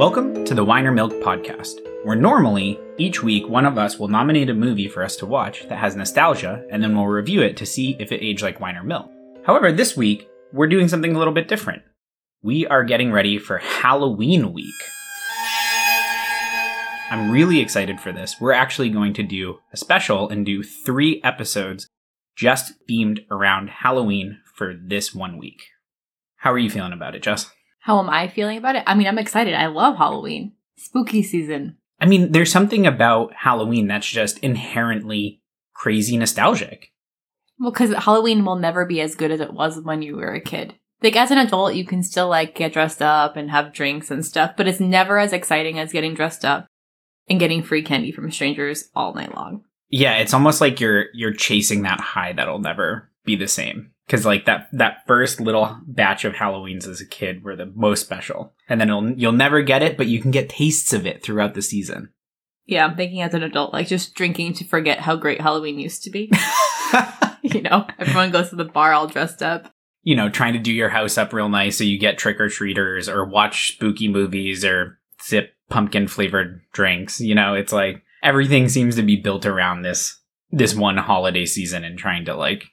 Welcome to the Wine or Milk Podcast, where normally, each week, one of us will nominate a movie for us to watch that has nostalgia, and then we'll review it to see if it aged like Wine or Milk. However, this week, we're doing something a little bit different. We are getting ready for Halloween week. I'm really excited for this. We're actually going to do a special and do three episodes just themed around Halloween for this one week. How are you feeling about it, Jess? How am I feeling about it? I mean, I'm excited. I love Halloween. Spooky season. I mean, there's something about Halloween that's just inherently crazy nostalgic. Well, because Halloween will never be as good as it was when you were a kid. Like, as an adult, you can still, like, get dressed up and have drinks and stuff, but it's never as exciting as getting dressed up and getting free candy from strangers all night long. Yeah, it's almost like you're you're chasing that high that'll never be the same. Cause like that that first little batch of Halloweens as a kid were the most special. And then you'll you'll never get it, but you can get tastes of it throughout the season. Yeah, I'm thinking as an adult, like just drinking to forget how great Halloween used to be. you know, everyone goes to the bar all dressed up. you know, trying to do your house up real nice so you get trick or treaters or watch spooky movies or sip pumpkin flavored drinks. You know, it's like everything seems to be built around this this one holiday season and trying to like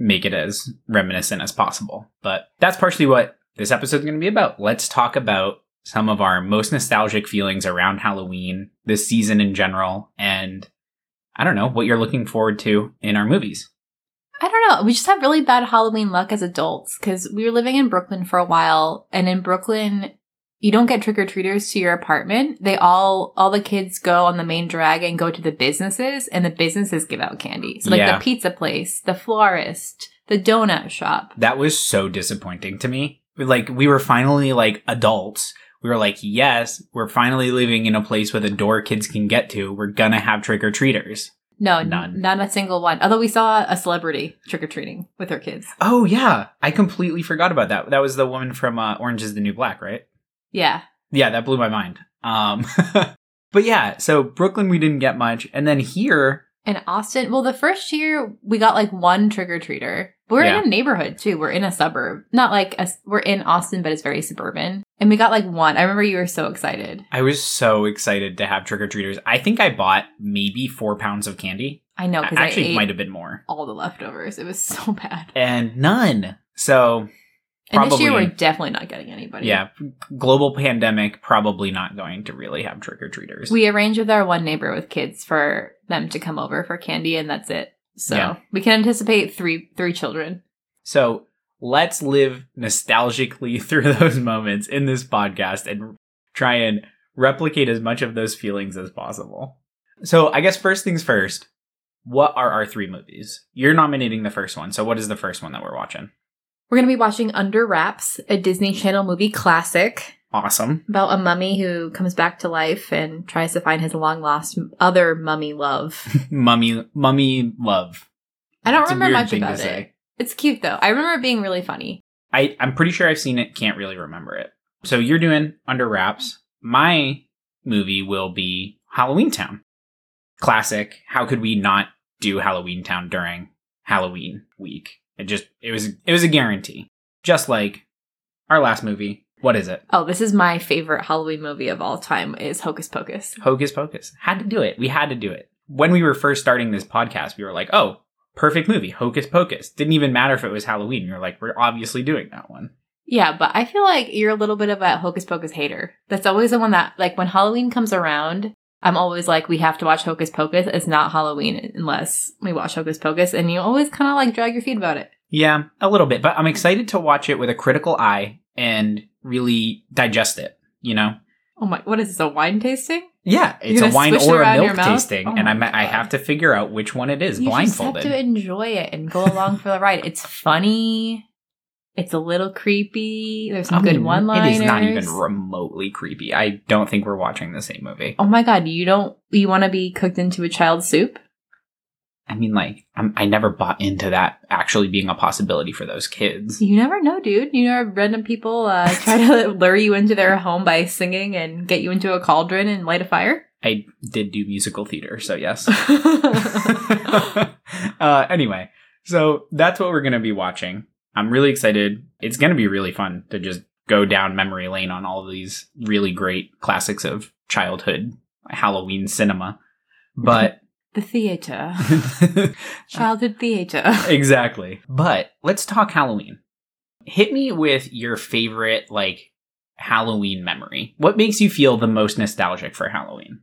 make it as reminiscent as possible. But that's partially what this episode is going to be about. Let's talk about some of our most nostalgic feelings around Halloween, this season in general, and I don't know what you're looking forward to in our movies. I don't know. We just have really bad Halloween luck as adults because we were living in Brooklyn for a while, and in Brooklyn, you don't get trick or treaters to your apartment. They all, all the kids go on the main drag and go to the businesses, and the businesses give out candy. So, like Yeah. the pizza place, the florist, the donut shop. That was so disappointing to me. Like we were finally like adults. We were like, yes, we're finally living in a place with a door kids can get to. We're gonna have trick or treaters. No, None. Not a single one. Although we saw a celebrity trick or treating with her kids. Oh yeah, I completely forgot about that. That was the woman from uh, Orange Is the New Black, right? Yeah. Yeah, that blew my mind. Um, but yeah, so Brooklyn we didn't get much, and then here, In Austin, well, the first year we got like one trick or treater. We're Yeah. in a neighborhood too. We're in a suburb, not like a, we're in Austin, but it's very suburban. And we got like one. I remember you were so excited. I was so excited to have trick or treaters. I think I bought maybe four pounds of candy. I know because I Actually, it might have been more, all the leftovers. It was so bad. and none. So And this year we're definitely not getting anybody. Yeah, global pandemic, probably not going to really have trick or treaters. We arrange with our one neighbor with kids for them to come over for candy, and that's it. So Yeah. we can anticipate three three children. so let's live nostalgically through those moments in this podcast and try and replicate as much of those feelings as possible. So I guess first things first, what are our three movies? You're nominating the first one. So what is the first one that we're watching? We're gonna be watching Under Wraps, a Disney Channel movie classic. Awesome. about a mummy who comes back to life and tries to find his long lost other mummy love. Mummy, mummy love. I don't remember much to about it. say. It's cute though. I remember it being really funny. I, I'm pretty sure I've seen it, can't really remember it. So you're doing Under Wraps. My movie will be Halloween Town. Classic. How could we not do Halloween Town during Halloween week? It just, it was, it was a guarantee. Just like our last movie. What is it? Oh, this is my favorite Halloween movie of all time is Hocus Pocus. Hocus Pocus. Had to do it. We had to do it. When we were first starting this podcast, we were like, oh, perfect movie. Hocus Pocus. Didn't even matter if it was Halloween. We were like, we're obviously doing that one. Yeah, but I feel like you're a little bit of a Hocus Pocus hater. That's always the one that like when Halloween comes around, I'm always like, we have to watch Hocus Pocus. It's not Halloween unless we watch Hocus Pocus, and you always kind of like drag your feet about it. Yeah, a little bit, but I'm excited to watch it with a critical eye and really digest it, you know? Oh my, what is this? A wine tasting? Yeah, it's a wine or a milk tasting, Oh and I'm, I have to figure out which one it is You blindfolded. just have to enjoy it and go along for the ride. It's funny. It's a little creepy. There's some I good one-liners. It is not even remotely creepy. I don't think we're watching the same movie. oh my god! You don't. You want to be cooked into a child's soup? I mean, like, I'm, I never bought into that actually being a possibility for those kids. You never know, dude. You know, random people uh, try to lure you into their home by singing and get you into a cauldron and light a fire. I did do musical theater, so yes. uh, anyway, so that's what we're going to be watching. I'm really excited. It's going to be really fun to just go down memory lane on all of these really great classics of childhood Halloween cinema. But The theater. Childhood theater. exactly. But let's talk Halloween. Hit me with your favorite like Halloween memory. What makes you feel the most nostalgic for Halloween?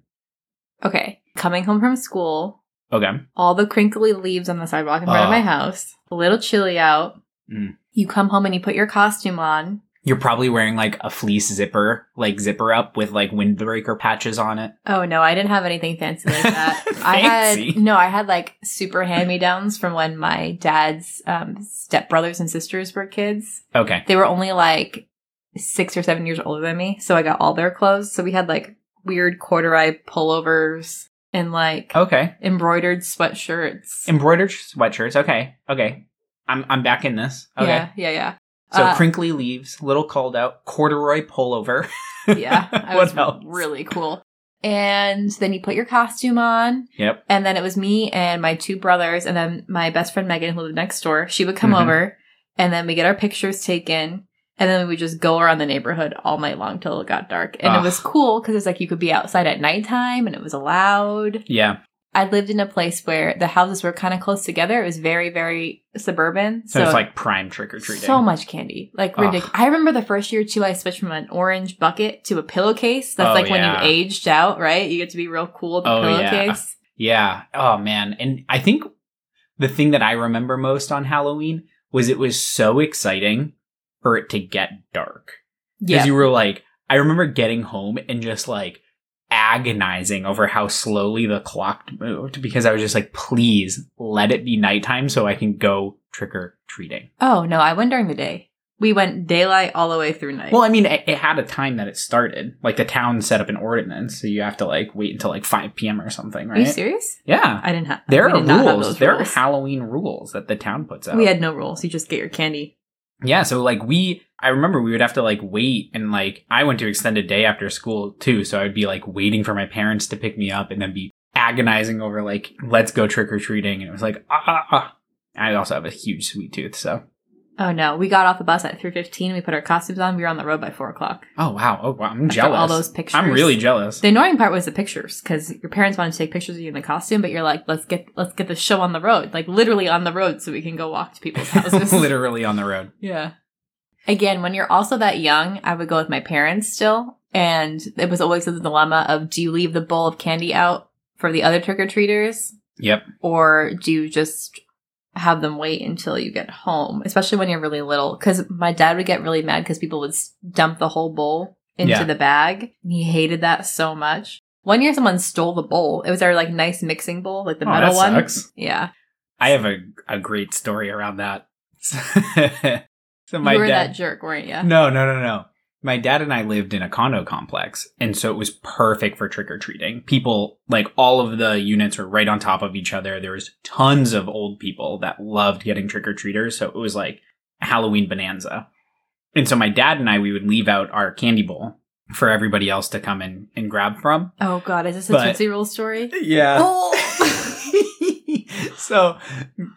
Okay. Coming home from school, Okay. all the crinkly leaves on the sidewalk in front of Oh. my house, a little chilly out. Mm. You come home and you put your costume on. You're probably wearing like a fleece zipper, like zipper up with like windbreaker patches on it. Oh no, I didn't have anything fancy like that. I had no, I had like super hand me downs from when my dad's um, step brothers and sisters were kids. Okay. They were only like six or seven years older than me, so I got all their clothes. So we had like weird corduroy pullovers and like Okay. embroidered sweatshirts. Embroidered sweatshirts. Okay. Okay. I'm I'm back in this. Okay. Yeah, yeah, yeah. So Uh, crinkly leaves, little called out, corduroy pullover. yeah, what was else? really cool. And then you put your costume on, Yep. and then it was me and my two brothers, and then my best friend Megan, who lived next door. She would come Mhm. over, and then we get our pictures taken, and then we would just go around the neighborhood all night long till it got dark. And Ugh. it was cool because it's like you could be outside at nighttime, and it was allowed. Yeah. I lived in a place where the houses were kind of close together. It was very, very suburban. So, it's like prime trick or treating. So much candy. Like ridiculous. I remember the first year too, I switched from an orange bucket to a pillowcase. That's Oh, like when yeah. you aged out, right? You get to be real cool with the Oh, yeah. pillowcase. Yeah. Oh man. And I think the thing that I remember most on Halloween was it was so exciting for it to get dark. Yeah. Because you were like, I remember getting home and just like agonizing over how slowly the clock moved because I was just like, please let it be nighttime so I can go trick or treating. oh, no, I went during the day. We went daylight all the way through night. Well, I mean, it, it had a time that it started. Like the town set up an ordinance, so you have to like wait until like 5 p.m. or something, right? Are you serious? Yeah. I didn't have. There are have rules. those There are. Halloween rules that the town puts out. We had no rules. You just get your candy. Yeah, so like we, I remember we would have to like wait and like I went to extended day after school too, so I would be like waiting for my parents to pick me up and then be agonizing over like let's go trick or treating, and it was like ah ah ah. I also have a huge sweet tooth, so Oh no, we got off the bus at three fifteen. We put our costumes on. We were on the road by four o'clock. oh wow, oh wow, I'm After jealous. all those pictures. I'm really jealous. The annoying part was the pictures because your parents wanted to take pictures of you in the costume, but you're like, let's get let's get the show on the road, like literally on the road, so we can go walk to people's houses. Literally on the road. yeah. Again, when you're also that young, I would go with my parents still, and it was always the dilemma of do you leave the bowl of candy out for the other trick or treaters, Yep. or do you just have them wait until you get home, especially when you're really little? Because my dad would get really mad because people would dump the whole bowl into Yeah. the bag. And he hated that so much. One year, someone stole the bowl. It was our like nice mixing bowl, like the Oh, metal that one. sucks. Yeah, I have a a great story around that. so my you were dad that jerk, weren't you? No, no, no, no. My dad and I lived in a condo complex, and so it was perfect for trick or treating. People, like all of the units were right on top of each other. There was tons of old people that loved getting trick or treaters, so it was like Halloween bonanza. And so my dad and I, we would leave out our candy bowl for everybody else to come in and grab from. Oh God, is this a But- Tootsie Roll story? Yeah. Oh. so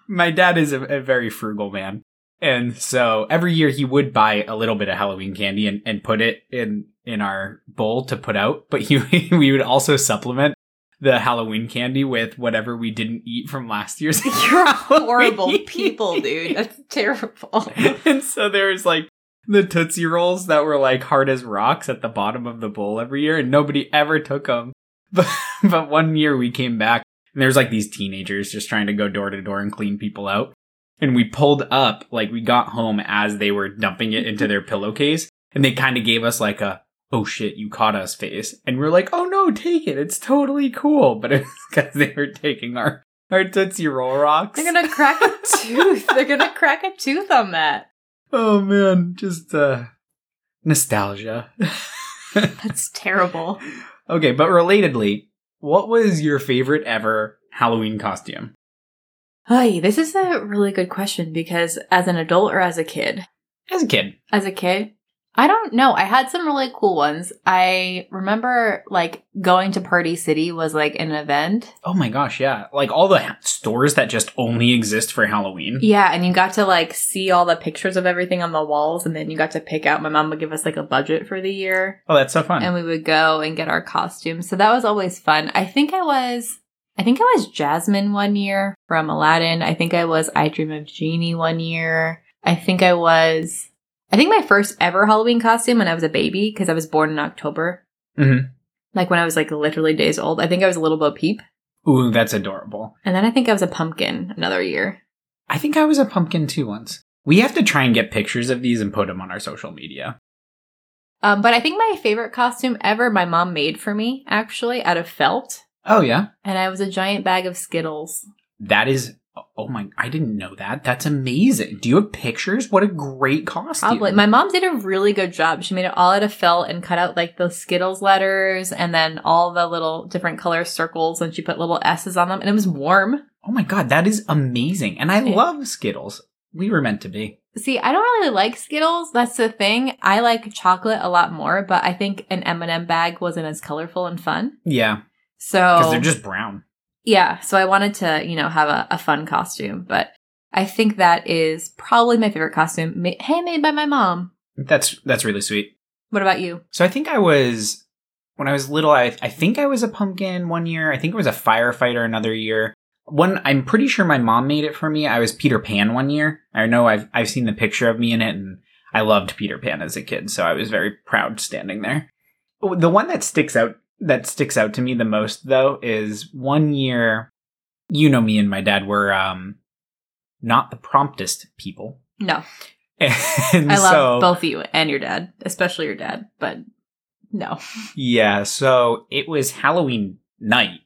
my dad is a, a very frugal man. And so every year he would buy a little bit of Halloween candy and, and put it in, in our bowl to put out. But he, we would also supplement the Halloween candy with whatever we didn't eat from last year's. You're horrible people, dude. That's terrible. and so there's like the Tootsie Rolls that were like hard as rocks at the bottom of the bowl every year, and nobody ever took them. But, but one year we came back, and there's like these teenagers just trying to go door to door and clean people out. And we pulled up, like we got home as they were dumping it into their pillowcase, and they kind of gave us like a, oh shit, you caught us face. And we are like, oh no, take it. It's totally cool. But it's because they were taking our, our Tootsie Roll rocks. They're gonna crack a tooth. They're gonna crack a tooth on that. Oh man, just uh nostalgia. That's terrible. okay, but relatedly, what was your favorite ever Halloween costume? Hey, this is a really good question because as an adult or as a kid? As a kid. As a kid, I don't know. I had some really cool ones. I remember like going to Party City was like an event. Oh my gosh, yeah. Like all the ha- stores that just only exist for Halloween. Yeah, and you got to like see all the pictures of everything on the walls and then you got to pick out my mom would give us like a budget for the year Oh, that's so fun. and we would go and get our costumes. So that was always fun. I think I was I think I was Jasmine one year from Aladdin. I think I was I Dream of Jeannie one year. I think I was I think my first ever Halloween costume when I was a baby because I was born in October. Mhm. Like when I was like literally days old. I think I was a little Bo Peep. Ooh, that's adorable. And then I think I was a pumpkin another year. I think I was a pumpkin too once. We have to try and get pictures of these and put them on our social media. Um, but I think my favorite costume ever my mom made for me actually out of felt. Oh yeah, And I was a giant bag of Skittles. that is. Oh my! I didn't know that. That's amazing. Do you have pictures? What a great costume. Probably. My mom did a really good job. She made it all out of felt and cut out like the Skittles letters and then all the little different color circles and she put little S's on them and it was warm. oh my god, that is amazing. And I Yeah. love Skittles. We were meant to be. See, I don't really like Skittles. That's the thing. I like chocolate a lot more, but I think an M&M bag wasn't as colorful and fun. Yeah, So because they're just brown. yeah, so I wanted to, you know, have a, a fun costume, but I think that is probably my favorite costume. Ma- handmade by my mom. That's that's really sweet. What about you? So I think I was when I was little. I I think I was a pumpkin one year. I think I was a firefighter another year. One, I'm pretty sure my mom made it for me. I was Peter Pan one year. I know I've I've seen the picture of me in it, and I loved Peter Pan as a kid, so I was very proud standing there. The one that sticks out that sticks out to me the most though is one year. You know me and my dad were um not the promptest people, No, and I love so, both you and your dad, especially your dad, but no. Yeah, so it was Halloween night,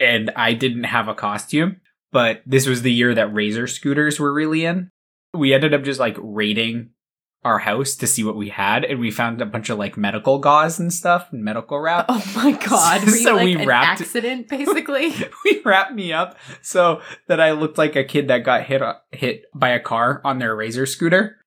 and I didn't have a costume, but this was the year that Razor scooters were really in. We ended up just like raiding our house to see what we had, and we found a bunch of like medical gauze and stuff, and medical wrap. Oh my god, you So like we an wrapped- accident basically? we wrapped me up so that I looked like a kid that got hit uh, hit by a car on their Razor scooter.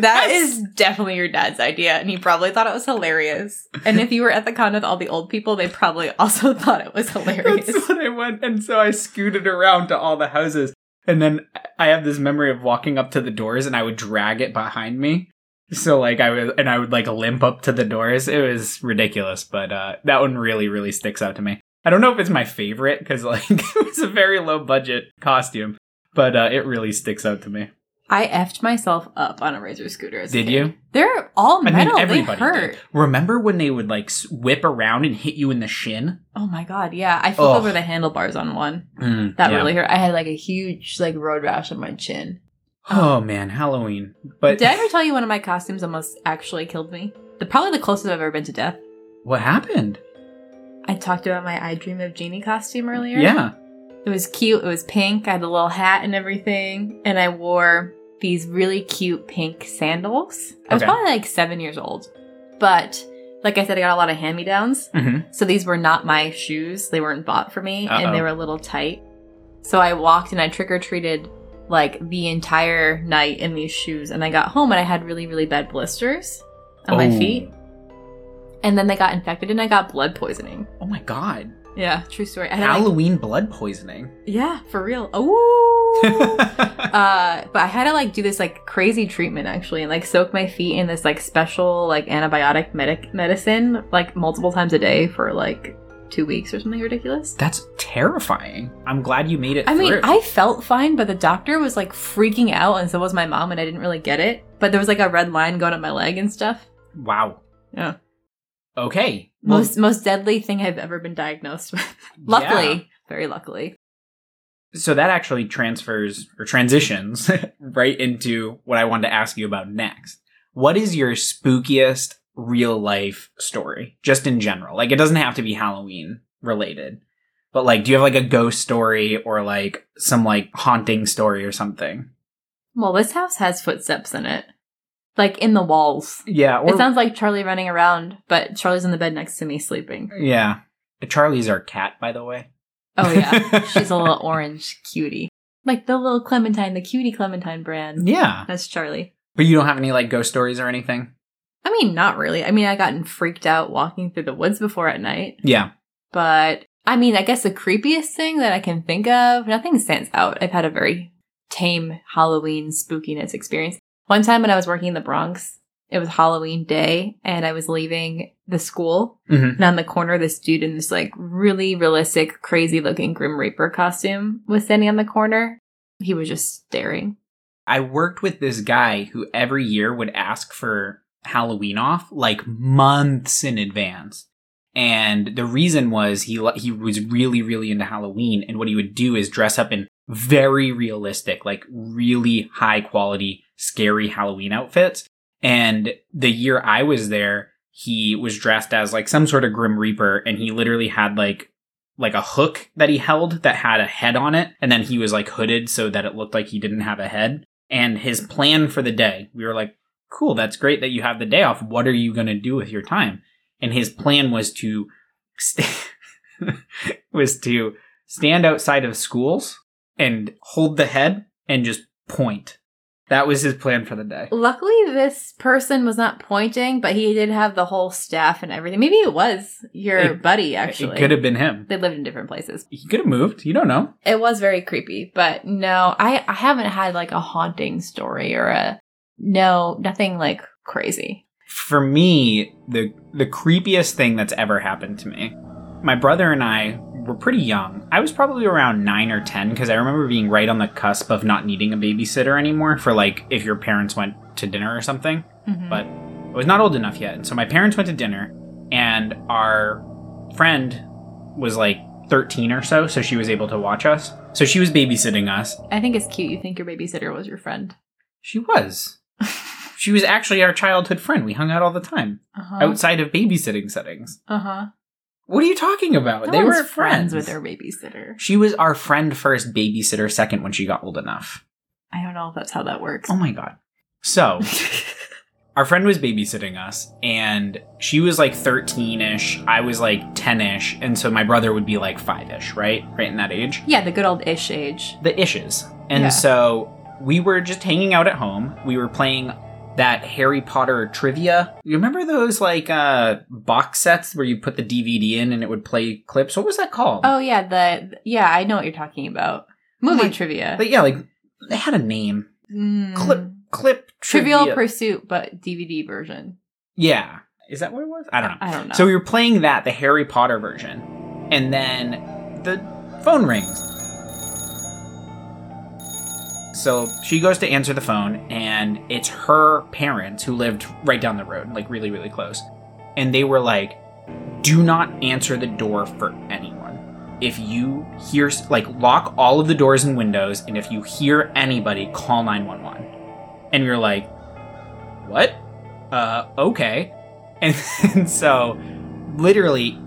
that is definitely your dad's idea, and he probably thought it was hilarious. And if you were at the con with all the old people, they probably also thought it was hilarious. That's what I went, and so I scooted around to all the houses, and then I have this memory of walking up to the doors, and I would drag it behind me. So like I would, and I would like limp up to the doors. It was ridiculous, but uh, that one really, really sticks out to me. I don't know if it's my favorite because like it was a very low budget costume, but uh, it really sticks out to me. I effed myself up on a razor scooter. As Did you? They're all I metal. mean, everybody they hurt. did. Remember when they would like whip around and hit you in the shin? Oh my god, yeah. I flipped over the handlebars on one. Mm, That yeah. really hurt. I had like a huge like road rash on my chin. Oh man, Halloween. But Did I ever tell you one of my costumes almost actually killed me? The probably the closest I've ever been to death. what happened? I talked about my I Dream of Jeannie costume earlier. Yeah. It was cute. It was pink. I had a little hat and everything. And I wore these really cute pink sandals. I was Okay. probably like seven years old. But like I said, I got a lot of hand me downs. hmm So these were not my shoes. They weren't bought for me Uh-oh. and they were a little tight. So I walked and I trick or treated like the entire night in these shoes. And I got home and I had really, really bad blisters on my Oh. feet. And then they got infected and I got blood poisoning. Oh my god. Yeah, true story. I like- Halloween blood poisoning. yeah, for real. Oh. uh, but I had to like do this like crazy treatment actually, and like soak my feet in this like special like antibiotic medic medicine like multiple times a day for like two weeks or something ridiculous. That's terrifying. I'm glad you made it I mean. I felt fine, but the doctor was like freaking out, and so was my mom, and I didn't really get it. But there was like a red line going up my leg and stuff. wow. Yeah. Okay. Well, Most most deadly thing I've ever been diagnosed with. luckily, yeah. very luckily. So that actually transfers or transitions right into what I wanted to ask you about next. What is your spookiest real life story? Just in general. Like it doesn't have to be Halloween related. But like do you have like a ghost story or like some like haunting story or something? Well, this house has footsteps in it, like in the walls. Yeah, or it sounds like Charlie running around, but Charlie's in the bed next to me sleeping. Yeah. Charlie's our cat, by the way. Oh yeah, she's a little orange cutie, like the little Clementine, the cutie Clementine brand. Yeah. That's Charlie. But you don't have any like ghost stories or anything? I mean, not really. I mean, I gotten freaked out walking through the woods before at night, Yeah. but I mean, I guess the creepiest thing that I can think of, nothing stands out. I've had a very tame Halloween spookiness experience. One time when I was working in the Bronx, it was Halloween day and I was leaving the school hmm and on the corner, this dude in this like really realistic, crazy looking Grim Reaper costume was standing on the corner. He was just staring. I worked with this guy who every year would ask for Halloween off like months in advance. And the reason was he he was really really into Halloween and what he would do is dress up in very realistic like really high quality scary Halloween outfits. And the year I was there, he was dressed as like some sort of grim reaper and he literally had like like a hook that he held that had a head on it and then he was like hooded so that it looked like he didn't have a head. And his plan for the day we were like cool that's great that you have the day off. What are you going to do with your time? And his plan was to st- was to stand outside of schools and hold the head and just point that was his plan for the day Luckily, this person was not pointing, but he did have the whole staff and everything. Maybe it was your It- buddy, actually. it could have been him They lived in different places. he could have moved you don't know It was very creepy, but no, I, I haven't had like a haunting story or a no, nothing like crazy. for me, the the creepiest thing that's ever happened to me. My brother and I were pretty young. I was probably around 9 or 10 because I remember being right on the cusp of not needing a babysitter anymore for like if your parents went to dinner or something, Mhm. but I was not old enough yet. And so my parents went to dinner and our friend was like 13 or so, so she was able to watch us. So she was babysitting us. I think it's cute. You think your babysitter was your friend. She was. She was actually our childhood friend. We hung out all the time Uh-huh. outside of babysitting settings. Uh-huh. What are you talking about? No they were friends with their babysitter. She was our friend first, babysitter second when she got old enough. I don't know if that's how that works. Oh my god. So, our friend was babysitting us, and she was like 13 ish. I was like 10 ish. And so my brother would be like 5 ish, right? Right in that age. yeah, the good old ish age. The ishes. And Yeah. so we were just hanging out at home. We were playing that Harry Potter trivia. You remember those like uh box sets where you put the DVD in and it would play clips? What was that called? Oh yeah, the yeah, I know what you're talking about. Movie Like- trivia. But yeah, like they had a name. Mm. Clip clip Trivial trivia. Pursuit, but DVD version. yeah. Is that what it was? I don't know. I don't know. So we were playing that, the Harry Potter version, and then the phone rings. So she goes to answer the phone, and it's her parents who lived right down the road, like really, really close. And they were like, do not answer the door for anyone. If you hear, like, lock all of the doors and windows, and if you hear anybody, call 911. And you're like, what? Uh, okay. And, and so, literally,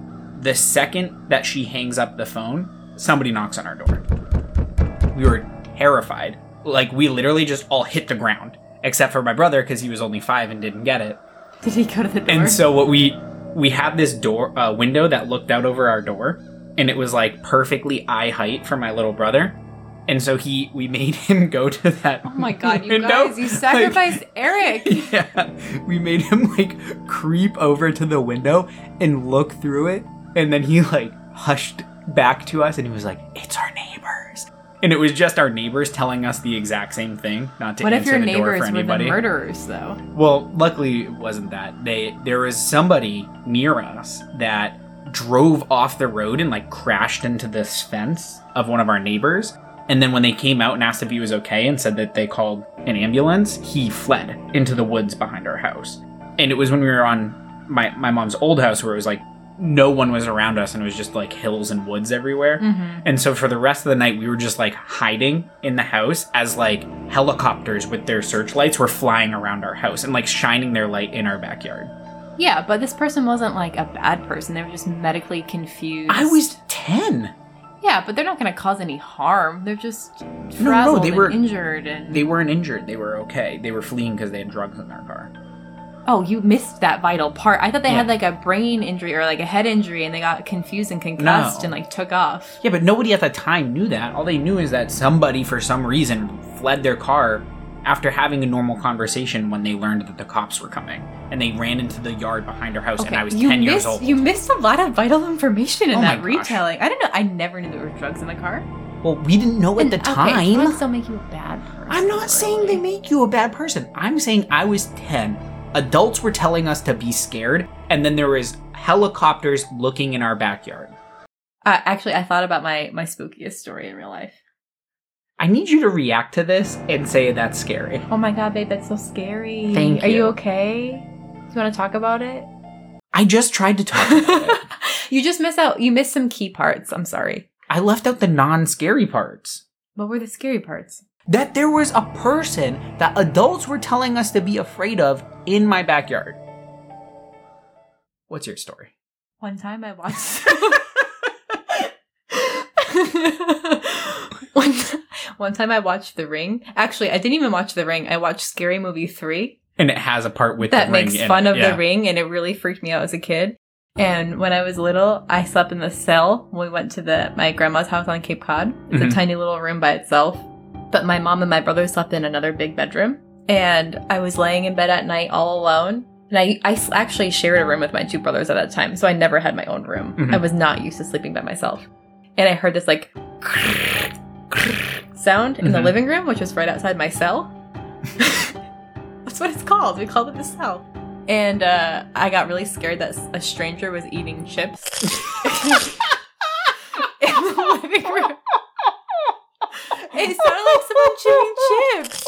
the second that she hangs up the phone, somebody knocks on our door. We were terrified. Like, we literally just all hit the ground, except for my brother because he was only five and didn't get it. Did he go to the door? And so, what we we had this door uh, window that looked out over our door, and it was like perfectly eye height for my little brother. And so he, we made him go to that. oh my god, you window. guys, you sacrificed Eric. Yeah, we made him like creep over to the window and look through it, and then he like hushed back to us, and he was like, "It's our neighbors," and it was just our neighbors telling us the exact same thing, not to What if your the door neighbors for were the anybody. murderers, though? Well, luckily it wasn't that. They there was somebody near us that drove off the road and like crashed into this fence of one of our neighbors. And then when they came out and asked if he was okay and said that they called an ambulance, he fled into the woods behind our house. And it was when we were on my my mom's old house where it was like no one was around us and it was just like hills and woods everywhere. Mm-hmm. And so for the rest of the night, we were just like hiding in the house as like helicopters with their searchlights were flying around our house and like shining their light in our backyard. Yeah, but this person wasn't like a bad person. They were just medically confused. I was 10. Yeah, but they're not going to cause any harm. They're just no, no, they were- injured and They weren't injured. They were okay. They were fleeing because they had drugs in their car. Oh, you missed that vital part. I thought they had like a brain injury or like a head injury and they got confused and concussed No. and like took off. Yeah, but nobody at the time knew that. All they knew is that somebody, for some reason, fled their car after having a normal conversation when they learned that the cops were coming. And they ran into the yard behind our house, and I was you 10 missed, years old. You missed a lot of vital information in Oh that retelling. I don't know. I never knew there were drugs in the car. Well, we didn't know at And, the okay, time. drugs don't make you a bad person. I'm not saying they make you a bad person. I'm saying I was 10. Adults were telling us to be scared, and then there was helicopters looking in our backyard. Uh, actually, I thought about my my spookiest story in real life. I need you to react to this and say that's scary. Oh my god, babe, that's so scary. Thank Are you you. okay? Do you want to talk about it? I just tried to talk about it. you just miss out. You missed some key parts. I'm sorry. I left out the non-scary parts. What were the scary parts? That there was a person that adults were telling us to be afraid of in my backyard. What's your story? One time I watched. one, one time I watched The Ring. Actually, I didn't even watch The Ring. I watched Scary Movie 3 And it has a part with that the ring makes fun of yeah. The Ring, and it really freaked me out as a kid. And when I was little, I slept in the cell when we went to the my grandma's house on Cape Cod. It's Mhm. a tiny little room by itself. But my mom and my brother slept in another big bedroom. And I was laying in bed at night all alone. And I, I actually shared a room with my two brothers at that time, so I never had my own room. Mhm. I was not used to sleeping by myself. And I heard this like sound in the Mhm. living room, which was right outside my cell. That's what it's called. We called it the cell. And uh, I got really scared that a stranger was eating chips in the living room. It sounded like someone chewing chips.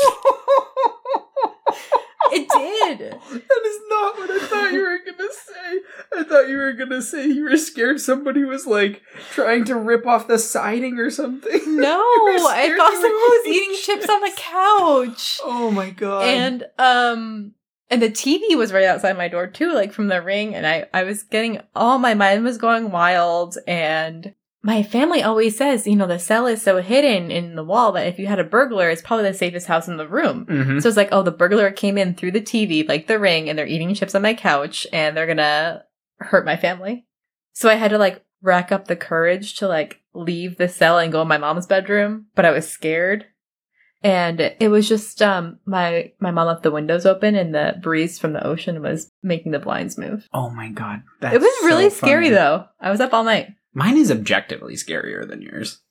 It did. That is not what I thought you were gonna say. I thought you were gonna say you were scared somebody was like trying to rip off the siding or something. No, I thought someone was eating eating chips on the couch. Oh my god. and um and the TV was right outside my door too, like from the ring, and I I was getting all my mind was going wild, and my family always says, you know, the cell is so hidden in the wall that if you had a burglar, it's probably the safest house in the room. Mhm. So it's like, oh, the burglar came in through the TV, like the ring, and they're eating chips on my couch, and they're gonna hurt my family. So I had to like rack up the courage to like leave the cell and go in my mom's bedroom, but I was scared. And it was just um my my mom left the windows open and the breeze from the ocean was making the blinds move. Oh my god. That's it was really so scary funny. though. I was up all night. Mine is objectively scarier than yours.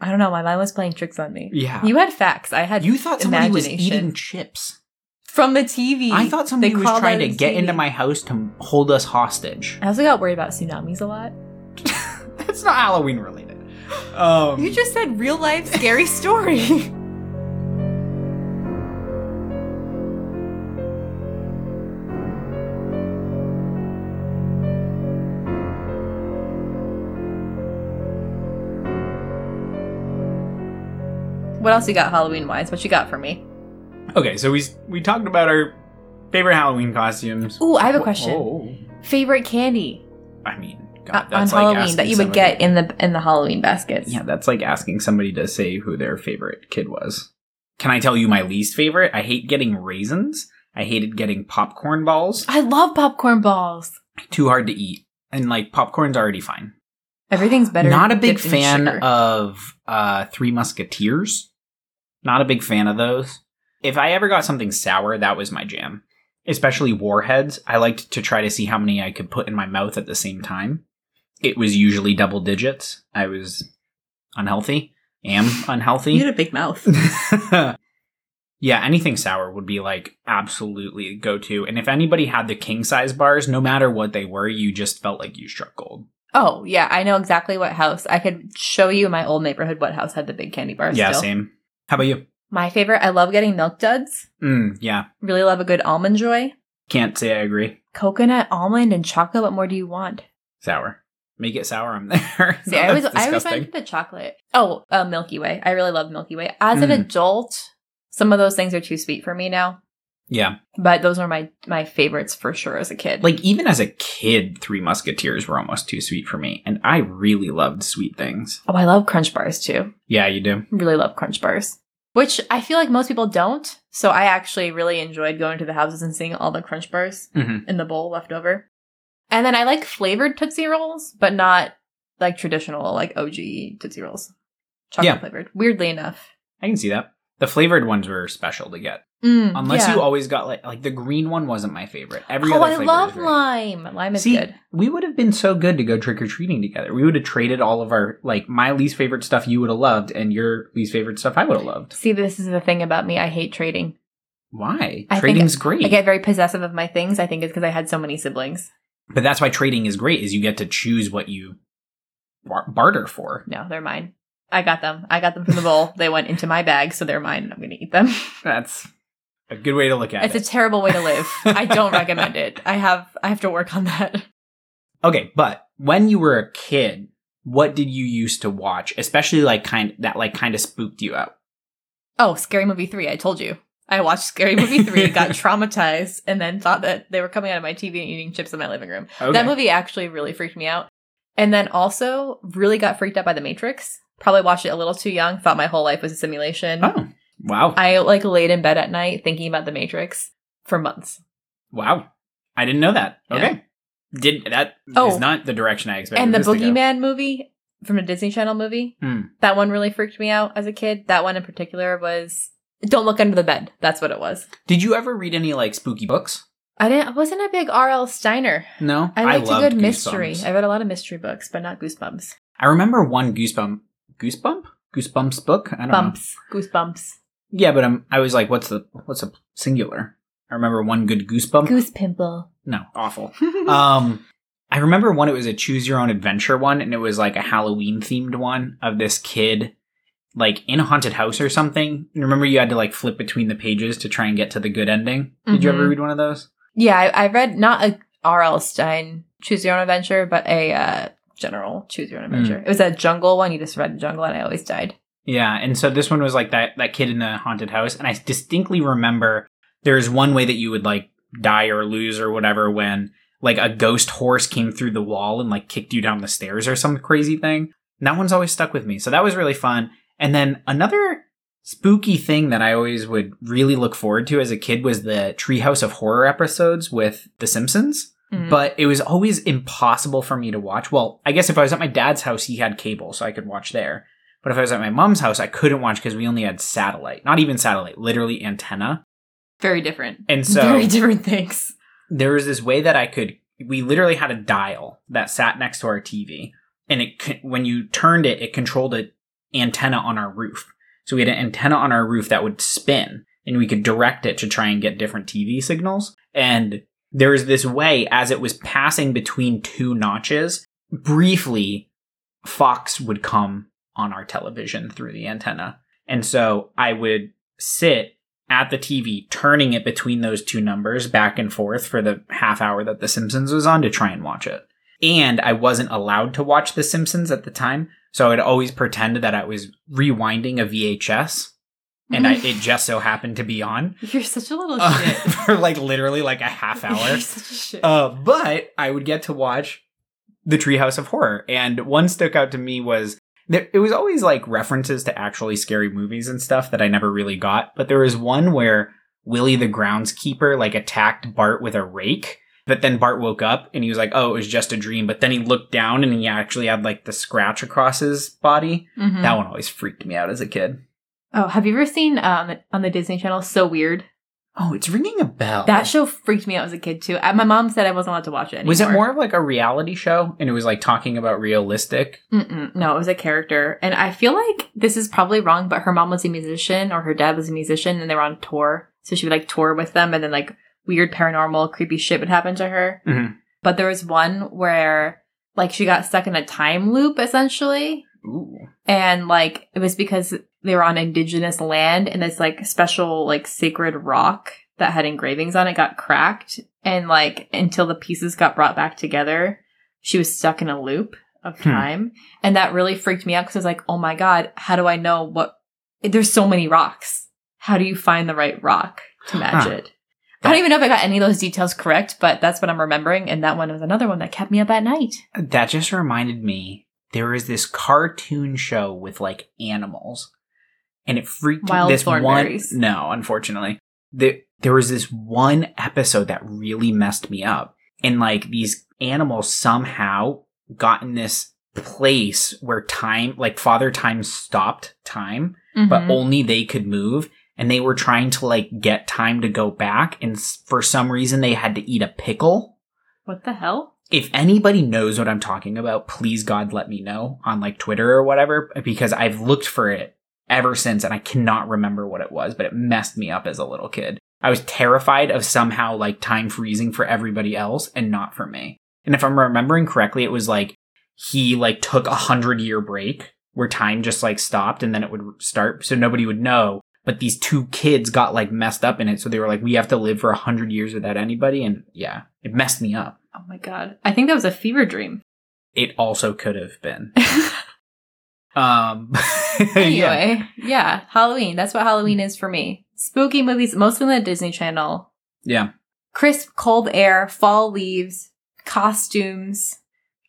I don't know, my mind was playing tricks on me. Yeah. You had facts. I had You thought somebody was imagination. eating chips. from the TV. I thought somebody They was crawled trying out to of the get into my house to hold us hostage. I also got worried about tsunamis a lot. That's not Halloween related. Um, You just said real life scary story. what else you got Halloween wise? What you got for me? okay, so we we talked about our favorite Halloween costumes. Ooh, I have a question. Oh, Favorite candy I mean, uh, God, on like Halloween that you would somebody- get in the in the Halloween baskets? Yeah, that's like asking somebody to say who their favorite kid was. Can I tell you my least favorite? I hate getting raisins. I hated getting popcorn balls. I love popcorn balls. Too hard to eat. And like popcorn's already fine. Everything's better. Not a big fan sugar. of uh Three Musketeers. Not a big fan of those. If I ever got something sour, that was my jam. Especially warheads. I liked to try to see how many I could put in my mouth at the same time. It was usually double digits. I was unhealthy. Am unhealthy. You had a big mouth. yeah, anything sour would be like absolutely go to. And if anybody had the king size bars, no matter what they were, you just felt like you struck gold. Oh, yeah, I know exactly what house. I could show you in my old neighborhood what house had the big candy bars. yeah, still. same. How about you? My favorite, I love getting milk duds. Mm, yeah, Really love a good almond joy. can't say I agree. Coconut, almond, and chocolate. What more do you want? Sour. Make it sour. I'm there. See, I always, That's I always for the chocolate. Oh, uh, Milky Way. I really love Milky Way. As an Mm. adult, some of those things are too sweet for me now. Yeah, But those are my my favorites for sure as a kid. like even as a kid, Three Musketeers were almost too sweet for me, and I really loved sweet things. oh, I love Crunch bars too. Yeah, you do. Really love Crunch bars, which I feel like most people don't. So I actually really enjoyed going to the houses and seeing all the Crunch bars hmm in the bowl left over. And then I like flavored Tootsie Rolls, but not like traditional, like OG Tootsie Rolls. Chocolate Yeah. flavored. Weirdly enough. I can see that. The flavored ones were special to get. Mm, Unless yeah. you always got like like the green one wasn't my favorite. Every oh, I love lime. Lime is See, good. we would have been so good to go trick or treating together. We would have traded all of our like my least favorite stuff you would have loved, and your least favorite stuff I would have loved. See, this is the thing about me. I hate trading. Why? I Trading's great, I get very possessive of my things. I think it's because I had so many siblings. but that's why trading is great. Is you get to choose what you bar- barter for. No, they're mine. I got them. I got them from the bowl. they went into my bag, so they're mine. and I'm going to eat them. That's a good way to look at it's it. It's a terrible way to live. I don't recommend it. I have I have to work on that. okay, but when you were a kid, what did you used to watch, especially like kind that like kind of spooked you out? Oh, Scary Movie 3, I told you. I watched Scary Movie 3, got traumatized, and then thought that they were coming out of my TV and eating chips in my living room. Okay. That movie actually really freaked me out. And then also really got freaked out by The Matrix. Probably watched it a little too young, thought my whole life was a simulation. Oh, wow, I like laid in bed at night thinking about The Matrix for months. wow! I didn't know that. Yeah. Okay, did that is Oh. not the direction I expected. and the this to go. Boogeyman movie from the Disney Channel movie, Hmm. that one really freaked me out as a kid. That one in particular was Don't Look Under the Bed. That's what it was. Did you ever read any like spooky books? I didn't. I wasn't a big R.L. Steiner. No, I liked a good mystery. I read a lot of mystery books, but not Goosebumps. I remember one Goosebump, Goosebump, Goosebumps book. I don't know. Bumps, Goosebumps, Yeah, but I'm, I was like, what's the what's a singular? I remember one good Goosebump. Goose Pimple. no, awful. um, I remember one. It was a choose your own adventure one, and it was like a Halloween themed one of this kid, like in a haunted house or something. And remember, you had to like flip between the pages to try and get to the good ending. Did you ever Mhm. read one of those? yeah, I, I read not a R.L. Stine Choose Your Own Adventure, but a uh, general Choose Your Own hmm. Adventure. It was a jungle one. You just read the jungle, and I always died. Yeah, and so this one was like that that kid in the haunted house, and I distinctly remember there's one way that you would like die or lose or whatever when like a ghost horse came through the wall and like kicked you down the stairs or some crazy thing. And that one's always stuck with me. So that was really fun. And then another spooky thing that I always would really look forward to as a kid was the Treehouse of Horror episodes with The Simpsons. Mhm. But it was always impossible for me to watch. Well, I guess if I was at my dad's house, he had cable, so I could watch there. But if I was at my mom's house, I couldn't watch because we only had satellite. Not even satellite, literally antenna. very different. And so very different things. there was this way that I could. We literally had a dial that sat next to our TV, and it when you turned it, it controlled an antenna on our roof. So we had an antenna on our roof that would spin, and we could direct it to try and get different TV signals. And there was this way as it was passing between two notches. Briefly, Fox would come on our television through the antenna, and so I would sit at the TV, turning it between those two numbers back and forth for the half hour that The Simpsons was on to try and watch it. And I wasn't allowed to watch The Simpsons at the time, so I'd always pretend that I was rewinding a VHS, and I, it just so happened to be on You're such a little uh, shit. for like literally like a half hour. You're such a shit. Uh, but I would get to watch the Treehouse of Horror, and one stuck out to me was there, it was always like references to actually scary movies and stuff that I never really got. But there was one where Willie the groundskeeper like attacked Bart with a rake. But then Bart woke up and he was like, "Oh, it was just a dream." But then he looked down and he actually had like the scratch across his body. Mhm. That one always freaked me out as a kid. Oh, have you ever seen uh, on the Disney Channel So Weird? Oh, it's ringing a bell. That show freaked me out as a kid too. Uh, my mom said I wasn't allowed to watch it. Anymore. was it more of like a reality show and it was like talking about realistic Mm-mm, no, it was a character, and I feel like this is probably wrong. But her mom was a musician, or her dad was a musician, and they were on tour, so she would like tour with them, and then like weird paranormal, creepy shit would happen to her. Mhm. But there was one where like she got stuck in a time loop essentially, Ooh. and like it was because they were on indigenous land and this like special like sacred rock that had engravings on it got cracked and like until the pieces got brought back together she was stuck in a loop of Hmm. time. And that really freaked me out because i was like oh my god how do i know what there's so many rocks. How do you find the right rock to match Huh. it? I don't even know if i got any of those details correct but that's what i'm remembering and that one was another one that kept me up at night. That just reminded me there was this cartoon show with like animals, and it freaked Wild this one. No, unfortunately, there there was this one episode that really messed me up, and like these animals somehow got in this place where time, like Father Time stopped time, but Mhm. only they could move. And they were trying to like get time to go back. And for some reason, they had to eat a pickle. what the hell? If anybody knows what I'm talking about, please God let me know on like Twitter or whatever, because I've looked for it ever since and I cannot remember what it was, but it messed me up as a little kid. I was terrified of somehow like time freezing for everybody else and not for me. And if I'm remembering correctly, it was like he like took a hundred year break where time just like stopped and then it would start so nobody would know. But these two kids got like messed up in it. So they were like, we have to live for a hundred years without anybody. And yeah, it messed me up. Oh my god. I think that was a fever dream. It also could have been. Um, yeah. anyway, yeah. Halloween. That's what Halloween is for me. Spooky movies, mostly on the Disney Channel. Yeah. Crisp, cold air, fall leaves, costumes,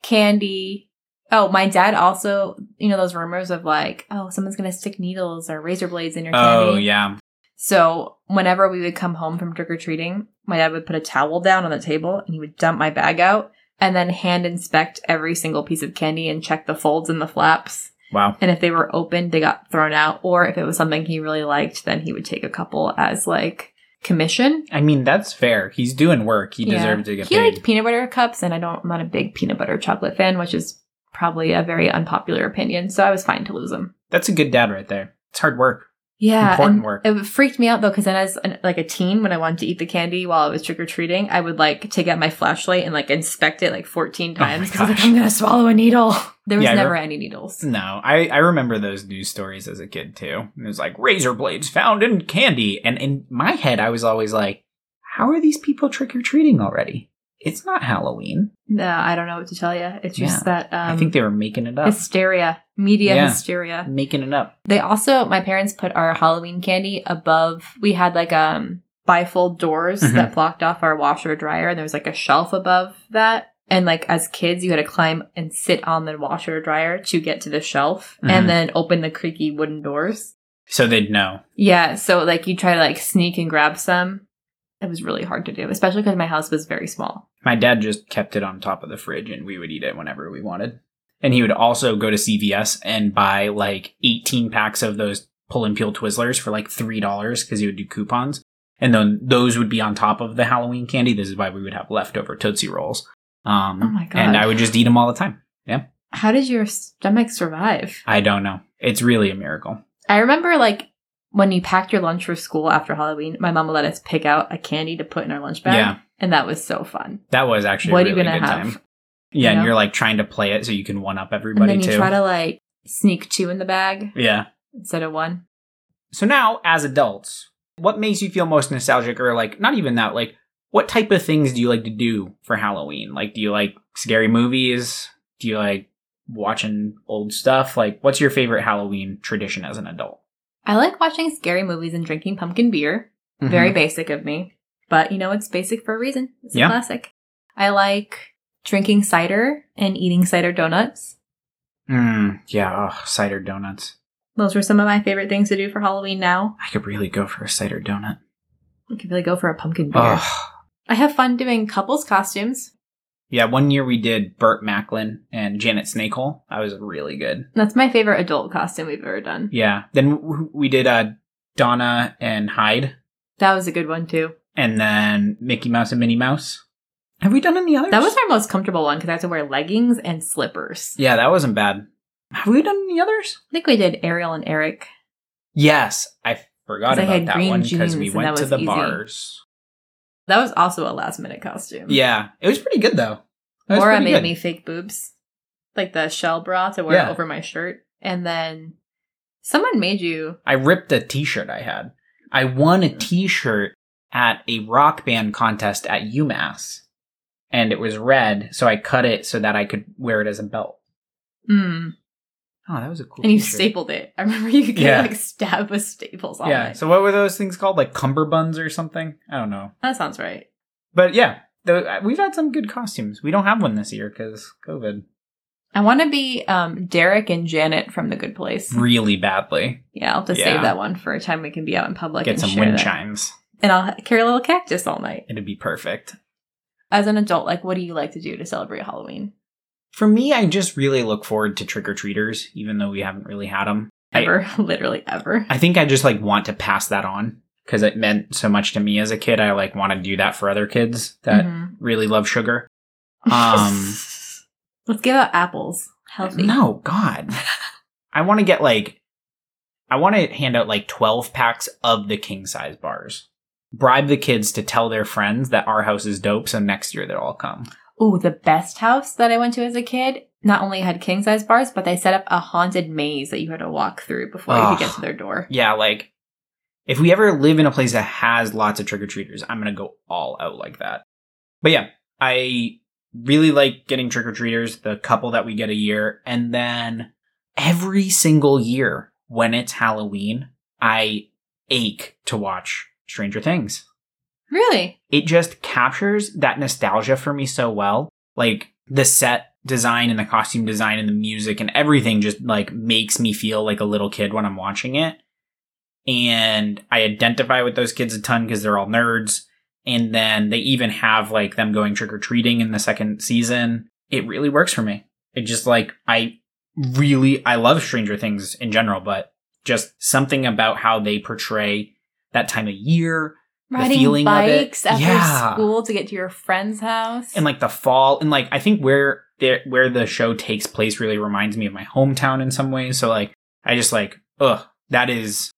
candy. Oh, my dad also, you know, those rumors of like, oh, someone's gonna stick needles or razor blades in your candy. Oh, yeah. So whenever we would come home from trick or treating, my dad would put a towel down on the table and he would dump my bag out and then hand inspect every single piece of candy and check the folds and the flaps. Wow. And if they were open, they got thrown out. Or if it was something he really liked, then he would take a couple as like commission. I mean, that's fair. He's doing work. He Yeah. deserves to get He paid. He liked peanut butter cups, and I don't. I'm not a big peanut butter chocolate fan, which is probably a very unpopular opinion. So I was fine to lose him. That's a good dad right there. It's hard work. Yeah, Important work. it freaked me out though because then as an, like a teen, when I wanted to eat the candy while I was trick or treating, I would like take out my flashlight and like inspect it like fourteen oh times because i was like i'm gonna swallow a needle. There was Yeah, never re- any needles. No, I, I remember those news stories as a kid too. It was like razor blades found in candy. And in my head, I was always like, how are these people trick or treating already? It's not Halloween. No, I don't know what to tell you. It's just that um, I think they were making it up. hysteria, media Yeah. hysteria. making it up. They also, my parents put our Halloween candy above. We had like um bifold doors Mhm. that blocked off our washer dryer, and there was like a shelf above that. And like as kids, you had to climb and sit on the washer dryer to get to the shelf, Mhm. and then open the creaky wooden doors. So they'd know. Yeah, so like you try to like sneak and grab some. It was really hard to do, especially because my house was very small. My dad just kept it on top of the fridge and we would eat it whenever we wanted. And he would also go to CVS and buy like 18 packs of those pull and peel Twizzlers for like $3 because he would do coupons. And then those would be on top of the Halloween candy. This is why we would have leftover Tootsie Rolls. Um, Oh my God. And I would just eat them all the time. Yeah. How did your stomach survive? I don't know. It's really a miracle. I remember like when you packed your lunch for school after Halloween, my mom let us pick out a candy to put in our lunch bag. Yeah. And that was so fun. That was actually what a are you gonna have? time. Yeah, You know? and you're like trying to play it so you can one up everybody And then you too. try to like sneak two in the bag yeah. instead of one. So now, as adults, what makes you feel most nostalgic, or like not even that? Like, what type of things do you like to do for Halloween? Like, do you like scary movies? Do you like watching old stuff? Like, what's your favorite Halloween tradition as an adult? I like watching scary movies and drinking pumpkin beer. Very Mhm. basic of me. But you know, it's basic for a reason. It's Yeah. a classic. I like drinking cider and eating cider donuts. Mm, yeah, oh, cider donuts. Those were some of my favorite things to do for Halloween now. I could really go for a cider donut. I could really go for a pumpkin beer. Oh, I have fun doing couples costumes. Yeah. One year we did Burt Macklin and Janet Snakehole. That was really good. That's my favorite adult costume we've ever done. Yeah. Then we did uh, Donna and Hyde, That was a good one too. and then Mickey Mouse and Minnie Mouse. Have we done any others? That was our most comfortable one because I had to wear leggings and slippers. Yeah, that wasn't bad. Have we done any others? I think we did Ariel and Eric. Yes, I forgot about that one because we went to the easy. bars. That was also a last minute costume. Yeah, it was pretty good though. That Laura made good. me fake boobs, like the shell bra to wear Yeah. over my shirt, and then someone made you. I ripped a T-shirt I had. I won a T-shirt at a rock band contest at UMass, and it was red, so I cut it so that I could wear it as a belt. Mm, Oh, that was a cool. and you stapled it. I remember you could Yeah. like stab with staples on Yeah. it. So what were those things called? Like cummerbunds or something? I don't know. that sounds right. But yeah, the, we've had some good costumes. We don't have one this year because COVID. I want to be um, Derek and Janet from The Good Place. Really badly. Yeah, I'll have to Yeah. save that one for a time we can be out in public Get and some wind that. chimes. And I'll carry a little cactus all night. It'd be perfect. As an adult, like, what do you like to do to celebrate Halloween? For me, I just really look forward to trick or treaters, even though we haven't really had them. I, Ever, literally ever. I think I just like want to pass that on because it meant so much to me as a kid. I like want to do that for other kids that Mhm. really love sugar. Um, Let's give out apples. Healthy. no, God, I want to get like, I want to hand out like twelve packs of the king size bars. Bribe the kids to tell their friends that our house is dope, so next year they'll all come. Ooh, the best house that I went to as a kid not only had king size bars, but they set up a haunted maze that you had to walk through before you could get to their door. Yeah, like if we ever live in a place that has lots of trick or treaters, I'm gonna go all out like that. But yeah, I really like getting trick or treaters, the couple that we get a year, and then every single year when it's Halloween, I ache to watch Stranger Things. Really? It just captures that nostalgia for me so well. Like the set design and the costume design and the music and everything just like makes me feel like a little kid when I'm watching it. And I identify with those kids a ton because they're all nerds. And then they even have like them going trick or treating in the second season. It really works for me. It just like, I really, I love Stranger Things in general, but just something about how they portray that time of year Riding feeling of it. bikes after Yeah. school to get to your friend's house. and like the fall and like I think where the where the show takes place really reminds me of my hometown in some ways. So like I just like ugh that is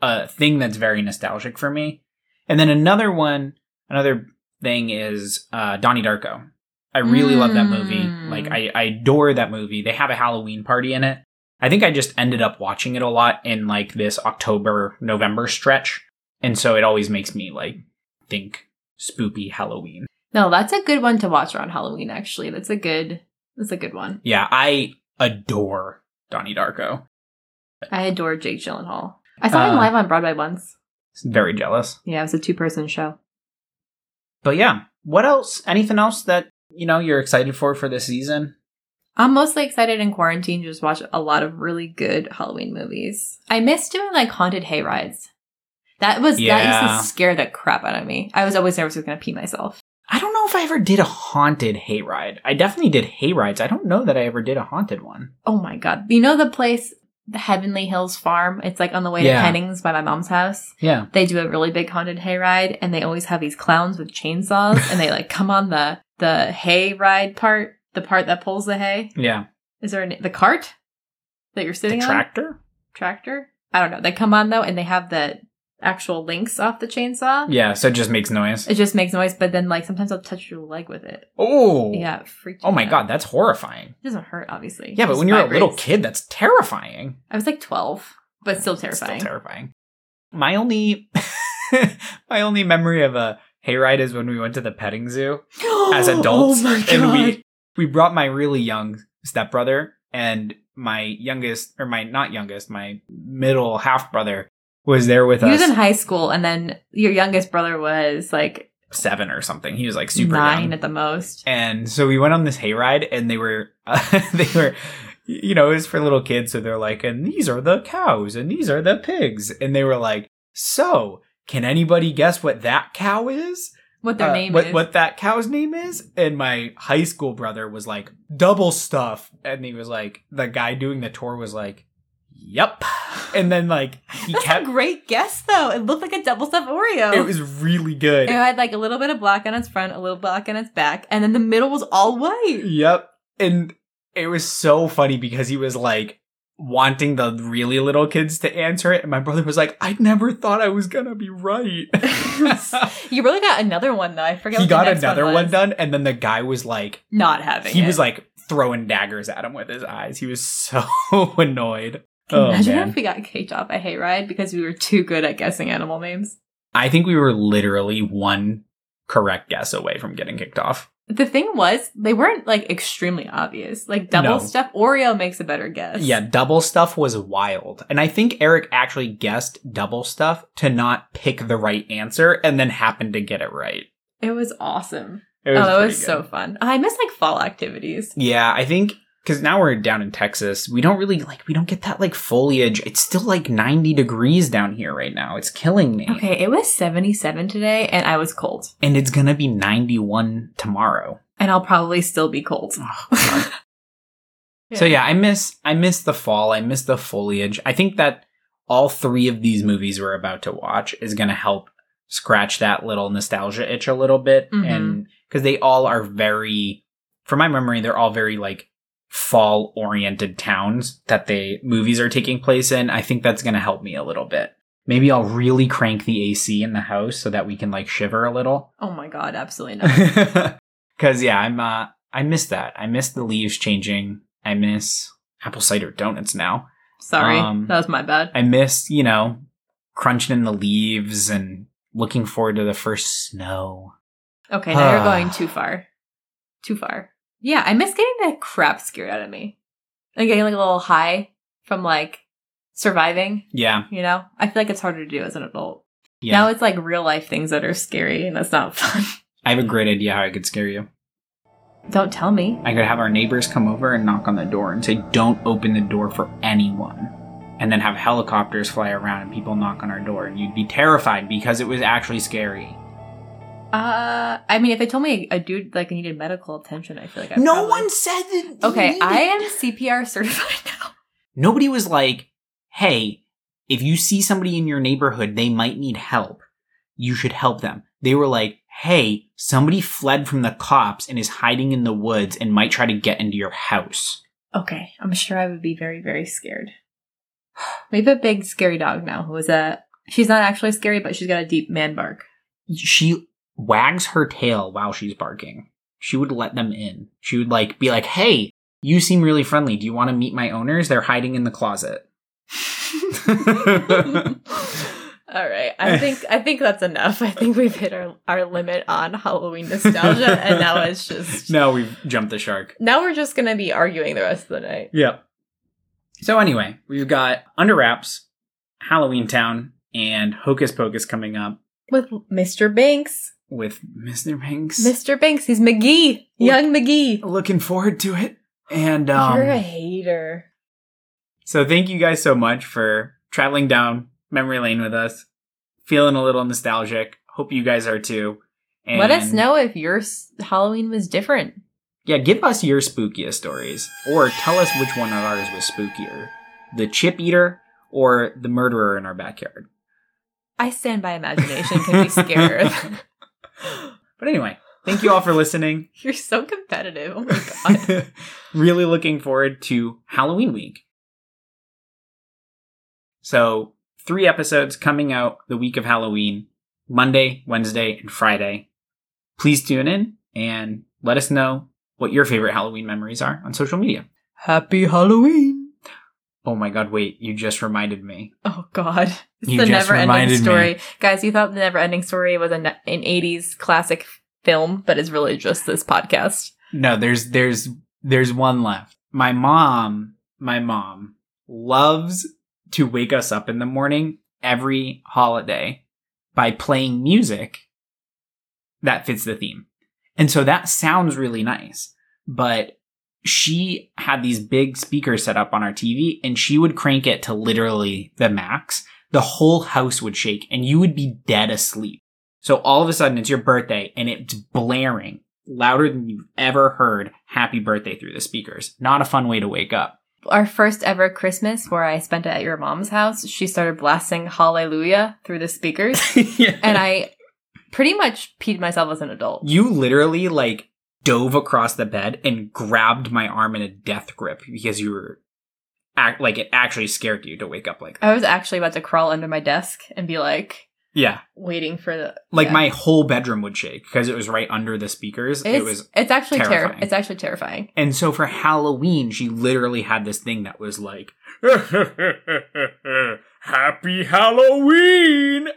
a thing that's very nostalgic for me. And then another one, another thing is uh Donnie Darko. I really love that movie. Mm. Like I, I adore that movie. They have a Halloween party in it. I think I just ended up watching it a lot in like this October November stretch, and so it always makes me like think spoopy Halloween. no, that's a good one to watch around Halloween. Actually, that's a good. That's a good one. Yeah, I adore Donnie Darko. I adore Jake Gyllenhaal. I saw him Uh, live on Broadway once. Very jealous. Yeah, it was a two-person show. But yeah, what else? Anything else that you know you're excited for for this season? I'm mostly excited in quarantine to just watch a lot of really good Halloween movies. I miss doing like haunted hay rides. That was that used to scare the crap out of me. I was always nervous I was gonna pee myself. I don't know if I ever did a haunted hayride. I definitely did hayrides. I don't know that I ever did a haunted one. Oh my god. You know the place the Heavenly Hills Farm? It's like on the way Yeah. to Pennings by my mom's house. Yeah. They do a really big haunted hay ride and they always have these clowns with chainsaws and they like come on the the hay ride part, the part that pulls the hay. Yeah. Is there a, the cart that you're The sitting on? tractor? Tractor? I don't know. They come on though and they have the actual links off the chainsaw. Yeah, so it just makes noise. It just makes noise, but then like sometimes I'll touch your leg with it. Oh. Yeah, it freaked Oh my out. god, that's horrifying. It doesn't hurt, obviously. Yeah, It but when you're a little kid, that's terrifying. I was like 12, but still terrifying. Still terrifying. My only my only memory of a hayride is when we went to the petting zoo as adults oh my god. and we we brought my really young stepbrother and my youngest or my not youngest, my middle half brother was there with he us. He was in high school, and then your youngest brother was like seven or something. He was like super nine young. at the most. And so we went on this hayride, and they were, uh, they were, you know, it was for little kids. So they're like, and these are the cows, and these are the pigs, and they were like, so can anybody guess what that cow is? What their Uh, name what, is? What that cow's name is? And my high school brother was like, double stuff, and he was like, the guy doing the tour was like, yep, and then like he That's kept. a great guess, though. It looked like a double stuffed Oreo. It was really good. It had like a little bit of black on its front, a little black on its back, and then the middle was all white. Yep. And it was so funny because he was like wanting the really little kids to answer it. And my brother was like, I never thought I was going to be right. You really got another one though. I forget. he what the got another one, one, done. And then the guy was like, Not having. he it. was like throwing daggers at him with his eyes. He was so annoyed. Can you oh, imagine man. if we got kicked off a hayride because we were too good at guessing animal names. I think we were literally one correct guess away from getting kicked off. The thing was, they weren't like extremely obvious. Like double No. stuff, Oreo makes a better guess. Yeah, double stuff was wild. And I think Eric actually guessed double stuff to not pick the right answer and then happened to get it right. it was awesome. It was oh, that was good. so fun. I miss like fall activities. Yeah, I think because now we're down in Texas, we don't really like we don't get that like foliage. It's still like 90 degrees down here right now. It's killing me. Okay, it was seventy-seven today, and I was cold, And it's gonna be 91 tomorrow. and I'll probably still be cold. Oh, God. So yeah, I miss I miss the fall. I miss the foliage. I think that all three of these movies we're about to watch is going to help scratch that little nostalgia itch a little bit Mhm. and cuz they all are very from my memory they're all very like fall oriented towns that the movies are taking place in. I think that's going to help me a little bit. Maybe I'll really crank the AC in the house so that we can like shiver a little. Oh my god, absolutely not. Cause yeah, I'm uh I miss that. I miss the leaves changing. I miss apple cider donuts now. Sorry, Um, that was my bad. I miss, you know, crunching in the leaves and looking forward to the first snow. Okay, now you're going too far. Too far. Yeah, I miss getting the crap scared out of me. And getting like a little high from like surviving, Yeah. you know? I feel like it's harder to do as an adult. Yeah. Now it's like real life things that are scary and that's not fun. I have a great idea how I could scare you. Don't tell me. I could have our neighbors come over and knock on the door and say, Don't open the door for anyone. And then have helicopters fly around and people knock on our door and you'd be terrified because it was actually scary. Uh, I mean, if they told me a dude like needed medical attention, I feel like I no probably- one said that. Okay, needed- I am CPR certified now. Nobody was like, hey, if you see somebody in your neighborhood, they might need help. You should help them. They were like, hey, somebody fled from the cops and is hiding in the woods and might try to get into your house. Okay, I'm sure I would be very, very scared. We have a big scary dog now who is a. She's not actually scary, but she's got a deep man bark. She wags her tail while she's barking. She would let them in. She would like be like, hey, you seem really friendly. Do you want to meet my owners? They're hiding in the closet. All right, I think I think that's enough. I think we've hit our, our limit on Halloween nostalgia, and now it's just now we've jumped the shark. now we're just gonna be arguing the rest of the night. Yep. So anyway, we've got Under Wraps, Halloween Town, and Hocus Pocus coming up With Mr. Banks, with Mr. Banks. Mr. Banks, he's McGee, young McGee. Looking forward to it. And um, You're a hater. so thank you guys so much for traveling down memory lane with us. Feeling a little nostalgic. Hope you guys are too. And Let us know if your Halloween was different. Yeah, give us your spookiest stories. Or tell us which one of ours was spookier. The chip eater or the murderer in our backyard. I stand by imagination can be scarier. But anyway, thank you all for listening. You're so competitive. Oh my god. really looking forward to Halloween week. So, three episodes coming out the week of Halloween Monday, Wednesday, and Friday. Please tune in and let us know what your favorite Halloween memories are on social media. Happy Halloween. Oh my god, wait, you just reminded me. Oh god. It's You the never ending reminded me. story. Guys, you thought the never ending story was an, an 80s classic film, but it's really just this podcast. No, there's there's there's one left. My mom, my mom loves to wake us up in the morning every holiday by playing music that fits the theme. And so that sounds really nice, but she had these big speakers set up on our TV and she would crank it to literally the max. The whole house would shake and you would be dead asleep. So all of a sudden it's your birthday and it's blaring louder than you've ever heard happy birthday through the speakers. Not a fun way to wake up. Our first ever Christmas, where I spent it at your mom's house, she started blasting Hallelujah through the speakers. and I pretty much peed myself as an adult. you literally like dove across the bed and grabbed my arm in a death grip because you were act like it actually scared you to wake up like that. I was actually about to crawl under my desk and be like, Yeah. waiting for the Like yeah. my whole bedroom would shake because it was right under the speakers. It's, it was it's actually terrifying. terrifying. it's actually terrifying. And so for Halloween, she literally had this thing that was like, Happy Halloween!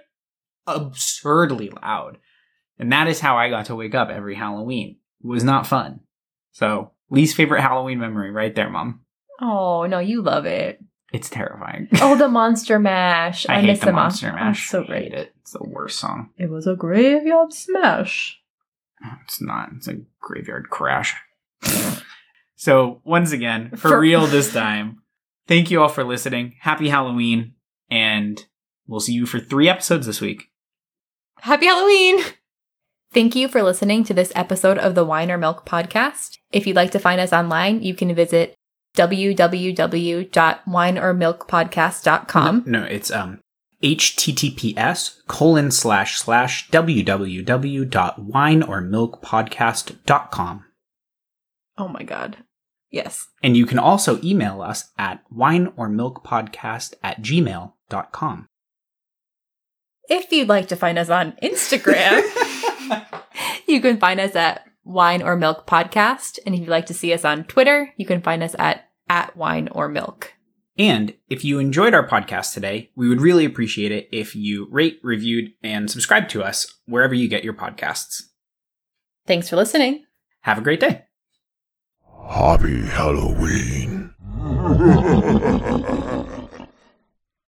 Absurdly loud. And that is how I got to wake up every Halloween. Was not fun. So, least favorite Halloween memory right there, Mom. Oh no, you love it. It's terrifying. Oh, the Monster Mash. I, I, hate miss the, the Monster oh, Mon- Mash. Oh, so I great. hate it. It's the worst song. It was a graveyard smash. It's not. It's a graveyard crash. so, once again, for, For- real this time, thank you all for listening. Happy Halloween, and we'll see you for three episodes this week. Happy Halloween! Thank you for listening to this episode of the Wine or Milk podcast. If you'd like to find us online, you can visit www.wineormilkpodcast.com. No, it's um https colon slash slash www.wineormilkpodcast.com. Oh my god. Yes. And you can also email us at wineormilkpodcast at gmail.com. If you'd like to find us on Instagram, you can find us at Wine or Milk Podcast. And if you'd like to see us on Twitter, you can find us at, at Wine or Milk. And if you enjoyed our podcast today, we would really appreciate it if you rate, reviewed, and subscribe to us wherever you get your podcasts. Thanks for listening. Have a great day. Happy Halloween.